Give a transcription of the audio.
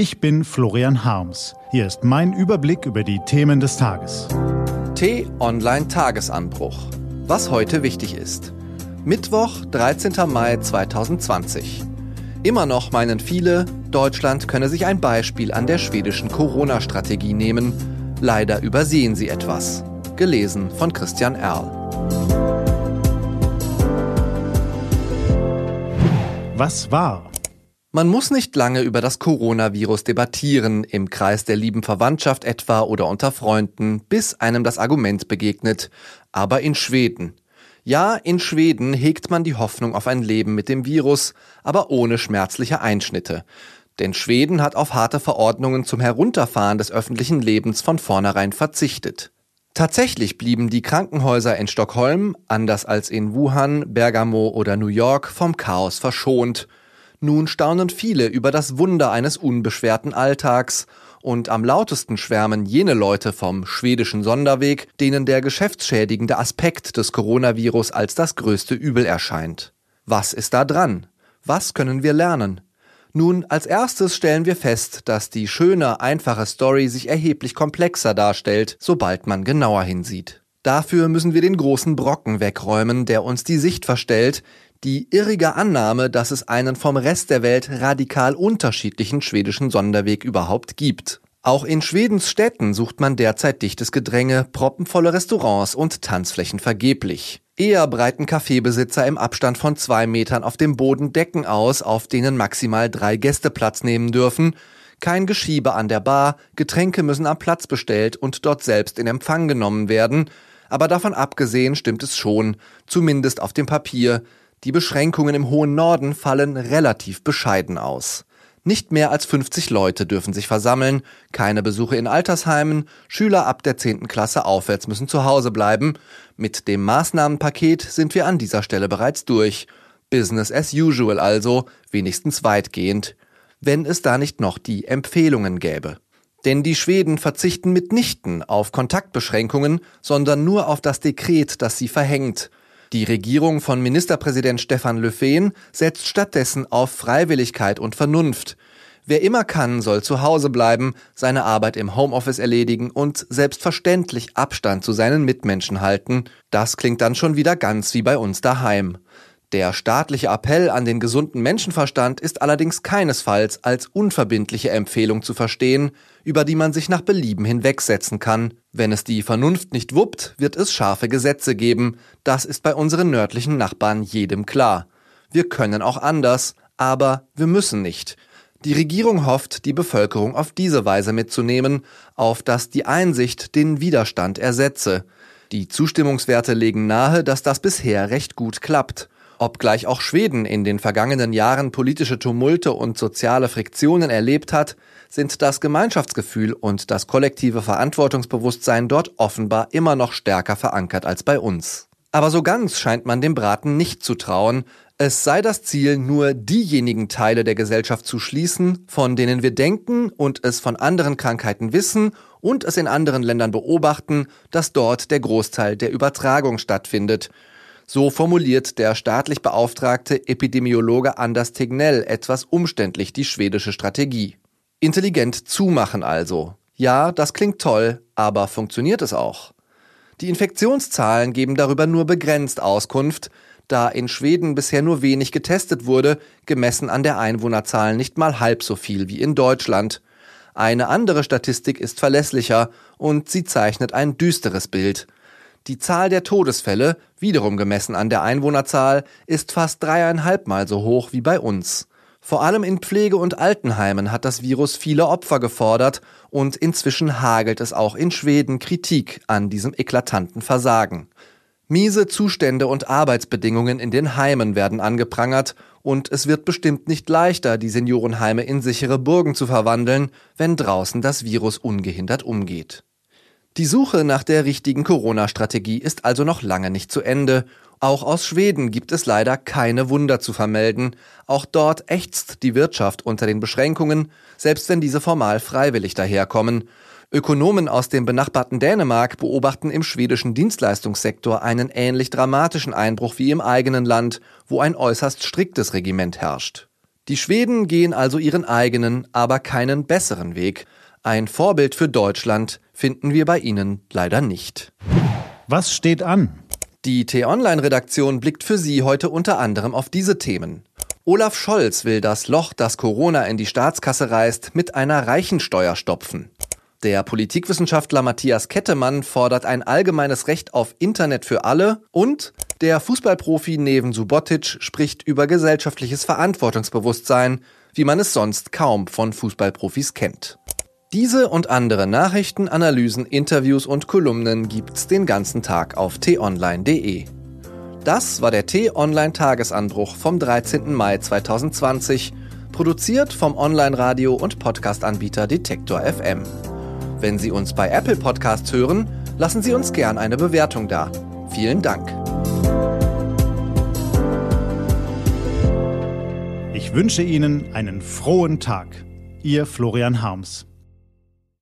Ich bin Florian Harms. Hier ist mein Überblick über die Themen des Tages. T-Online Tagesanbruch. Was heute wichtig ist. Mittwoch, 13. Mai 2020. Immer noch meinen viele, Deutschland könne sich ein Beispiel an der schwedischen Corona-Strategie nehmen. Leider übersehen sie etwas. Gelesen von Christian Erl. Was war? Man muss nicht lange über das Coronavirus debattieren, im Kreis der lieben Verwandtschaft etwa oder unter Freunden, bis einem das Argument begegnet. Aber in Schweden. Ja, in Schweden hegt man die Hoffnung auf ein Leben mit dem Virus, aber ohne schmerzliche Einschnitte. Denn Schweden hat auf harte Verordnungen zum Herunterfahren des öffentlichen Lebens von vornherein verzichtet. Tatsächlich blieben die Krankenhäuser in Stockholm, anders als in Wuhan, Bergamo oder New York, vom Chaos verschont. Nun staunen viele über das Wunder eines unbeschwerten Alltags und am lautesten schwärmen jene Leute vom schwedischen Sonderweg, denen der geschäftsschädigende Aspekt des Coronavirus als das größte Übel erscheint. Was ist da dran? Was können wir lernen? Nun, als erstes stellen wir fest, dass die schöne, einfache Story sich erheblich komplexer darstellt, sobald man genauer hinsieht. Dafür müssen wir den großen Brocken wegräumen, der uns die Sicht verstellt, die irrige Annahme, dass es einen vom Rest der Welt radikal unterschiedlichen schwedischen Sonderweg überhaupt gibt. Auch in Schwedens Städten sucht man derzeit dichtes Gedränge, proppenvolle Restaurants und Tanzflächen vergeblich. Eher breiten Kaffeebesitzer im Abstand von zwei Metern auf dem Boden Decken aus, auf denen maximal drei Gäste Platz nehmen dürfen. Kein Geschiebe an der Bar, Getränke müssen am Platz bestellt und dort selbst in Empfang genommen werden. Aber davon abgesehen stimmt es schon, zumindest auf dem Papier, die Beschränkungen im hohen Norden fallen relativ bescheiden aus. Nicht mehr als 50 Leute dürfen sich versammeln, keine Besuche in Altersheimen, Schüler ab der 10. Klasse aufwärts müssen zu Hause bleiben. Mit dem Maßnahmenpaket sind wir an dieser Stelle bereits durch. Business as usual also, wenigstens weitgehend. Wenn es da nicht noch die Empfehlungen gäbe. Denn die Schweden verzichten mitnichten auf Kontaktbeschränkungen, sondern nur auf das Dekret, das sie verhängt. Die Regierung von Ministerpräsident Stefan Löfven setzt stattdessen auf Freiwilligkeit und Vernunft. Wer immer kann, soll zu Hause bleiben, seine Arbeit im Homeoffice erledigen und selbstverständlich Abstand zu seinen Mitmenschen halten. Das klingt dann schon wieder ganz wie bei uns daheim. Der staatliche Appell an den gesunden Menschenverstand ist allerdings keinesfalls als unverbindliche Empfehlung zu verstehen, über die man sich nach Belieben hinwegsetzen kann. Wenn es die Vernunft nicht wuppt, wird es scharfe Gesetze geben. Das ist bei unseren nördlichen Nachbarn jedem klar. Wir können auch anders, aber wir müssen nicht. Die Regierung hofft, die Bevölkerung auf diese Weise mitzunehmen, auf dass die Einsicht den Widerstand ersetze. Die Zustimmungswerte legen nahe, dass das bisher recht gut klappt. Obgleich auch Schweden in den vergangenen Jahren politische Tumulte und soziale Friktionen erlebt hat, sind das Gemeinschaftsgefühl und das kollektive Verantwortungsbewusstsein dort offenbar immer noch stärker verankert als bei uns. Aber so ganz scheint man dem Braten nicht zu trauen, es sei das Ziel, nur diejenigen Teile der Gesellschaft zu schließen, von denen wir denken und es von anderen Krankheiten wissen und es in anderen Ländern beobachten, dass dort der Großteil der Übertragung stattfindet so formuliert der staatlich beauftragte Epidemiologe Anders Tegnell etwas umständlich die schwedische Strategie. Intelligent zumachen also. Ja, das klingt toll, aber funktioniert es auch? Die Infektionszahlen geben darüber nur begrenzt Auskunft, da in Schweden bisher nur wenig getestet wurde, gemessen an der Einwohnerzahl nicht mal halb so viel wie in Deutschland. Eine andere Statistik ist verlässlicher und sie zeichnet ein düsteres Bild. Die Zahl der Todesfälle, wiederum gemessen an der Einwohnerzahl, ist fast dreieinhalbmal so hoch wie bei uns. Vor allem in Pflege- und Altenheimen hat das Virus viele Opfer gefordert und inzwischen hagelt es auch in Schweden Kritik an diesem eklatanten Versagen. Miese Zustände und Arbeitsbedingungen in den Heimen werden angeprangert und es wird bestimmt nicht leichter, die Seniorenheime in sichere Burgen zu verwandeln, wenn draußen das Virus ungehindert umgeht. Die Suche nach der richtigen Corona-Strategie ist also noch lange nicht zu Ende. Auch aus Schweden gibt es leider keine Wunder zu vermelden. Auch dort ächzt die Wirtschaft unter den Beschränkungen, selbst wenn diese formal freiwillig daherkommen. Ökonomen aus dem benachbarten Dänemark beobachten im schwedischen Dienstleistungssektor einen ähnlich dramatischen Einbruch wie im eigenen Land, wo ein äußerst striktes Regiment herrscht. Die Schweden gehen also ihren eigenen, aber keinen besseren Weg. Ein Vorbild für Deutschland finden wir bei ihnen leider nicht. Was steht an? Die T-Online-Redaktion blickt für Sie heute unter anderem auf diese Themen. Olaf Scholz will das Loch, das Corona in die Staatskasse reißt, mit einer Reichensteuer stopfen. Der Politikwissenschaftler Matthias Kettemann fordert ein allgemeines Recht auf Internet für alle und der Fußballprofi Neven Subotic spricht über gesellschaftliches Verantwortungsbewusstsein, wie man es sonst kaum von Fußballprofis kennt. Diese und andere Nachrichten, Analysen, Interviews und Kolumnen gibt's den ganzen Tag auf t-online.de. Das war der T-Online Tagesanbruch vom 13. Mai 2020, produziert vom Online-Radio- und Podcast-Anbieter Detektor FM. Wenn Sie uns bei Apple Podcasts hören, lassen Sie uns gern eine Bewertung da. Vielen Dank. Ich wünsche Ihnen einen frohen Tag. Ihr Florian Harms.